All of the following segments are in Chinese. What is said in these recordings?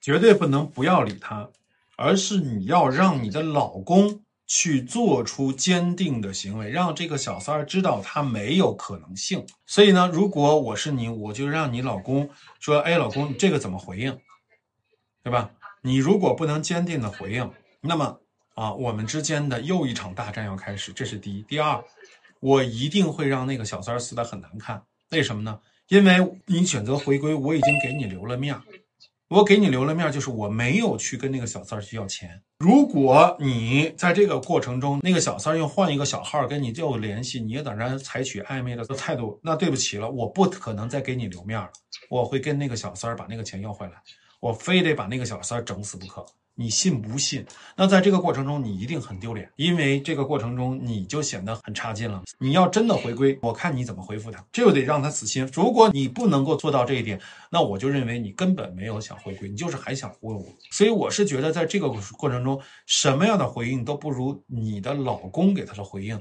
绝对不能不要理他，而是你要让你的老公去做出坚定的行为，让这个小三儿知道他没有可能性。所以呢，如果我是你，我就让你老公说：“哎，老公，你这个怎么回应？对吧？你如果不能坚定的回应，那么啊，我们之间的又一场大战要开始。这是第一。第二，我一定会让那个小三儿死得很难看。为什么呢？因为你选择回归，我已经给你留了面儿。我给你留了面，就是我没有去跟那个小三儿去要钱。如果你在这个过程中，那个小三儿又换一个小号跟你又联系，你也等着采取暧昧的态度，那对不起了，我不可能再给你留面了。我会跟那个小三儿把那个钱要回来，我非得把那个小三儿整死不可。你信不信？那在这个过程中，你一定很丢脸，因为这个过程中你就显得很差劲了。你要真的回归，我看你怎么回复他，这就得让他死心。如果你不能够做到这一点，那我就认为你根本没有想回归，你就是还想忽悠我。所以我是觉得，在这个过程中，什么样的回应都不如你的老公给他的回应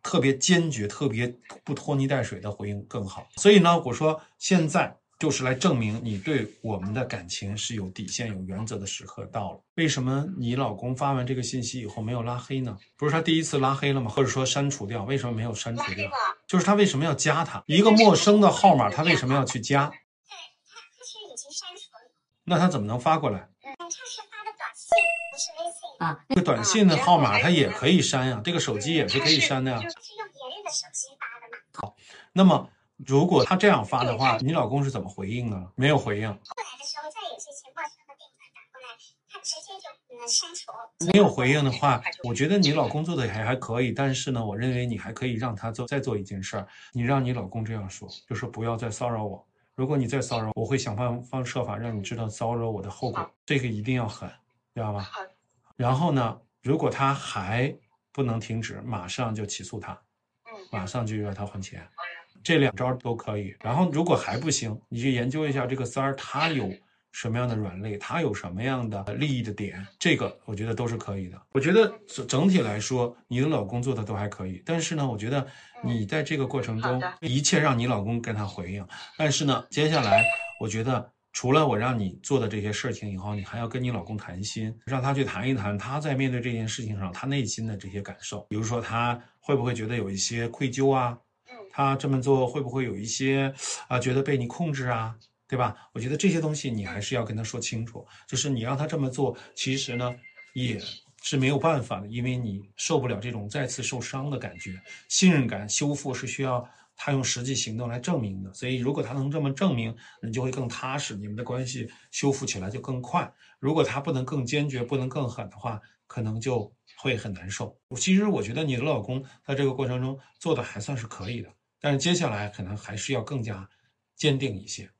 特别坚决、特别不拖泥带水的回应更好。所以呢，我说现在。就是来证明你对我们的感情是有底线、有原则的时刻到了。为什么你老公发完这个信息以后没有拉黑呢？不是他第一次拉黑了吗？或者说删除掉？为什么没有删除掉？就是他为什么要加他一个陌生的号码？他为什么要去加？对，他他其实已经删除了。那他怎么能发过来？嗯，他是发的短信，不是微信啊。这个短信的号码他也可以删呀，这个手机也是可以删的呀。是用别人的手机发的吗？好，那么。如果他这样发的话，你老公是怎么回应呢？没有回应。后来的时候，再有些情陌生的电话打过来，他直接就嗯删除。没有回应的话，我觉得你老公做的还还可以，但是呢，我认为你还可以让他做再做一件事儿，你让你老公这样说，就是不要再骚扰我。如果你再骚扰，我会想方方设法让你知道骚扰我的后果，这个一定要狠，知道吧？然后呢，如果他还不能停止，马上就起诉他，马上就要他还钱。这两招都可以，然后如果还不行，你去研究一下这个三儿他有什么样的软肋，他有什么样的利益的点，这个我觉得都是可以的。我觉得整整体来说，你的老公做的都还可以，但是呢，我觉得你在这个过程中，一切让你老公跟他回应。但是呢，接下来我觉得除了我让你做的这些事情以后，你还要跟你老公谈心，让他去谈一谈他在面对这件事情上他内心的这些感受，比如说他会不会觉得有一些愧疚啊？他这么做会不会有一些啊觉得被你控制啊，对吧？我觉得这些东西你还是要跟他说清楚。就是你让他这么做，其实呢也是没有办法的，因为你受不了这种再次受伤的感觉。信任感修复是需要他用实际行动来证明的。所以如果他能这么证明，你就会更踏实，你们的关系修复起来就更快。如果他不能更坚决，不能更狠的话，可能就会很难受。其实我觉得你的老公在这个过程中做的还算是可以的。但是接下来可能还是要更加坚定一些。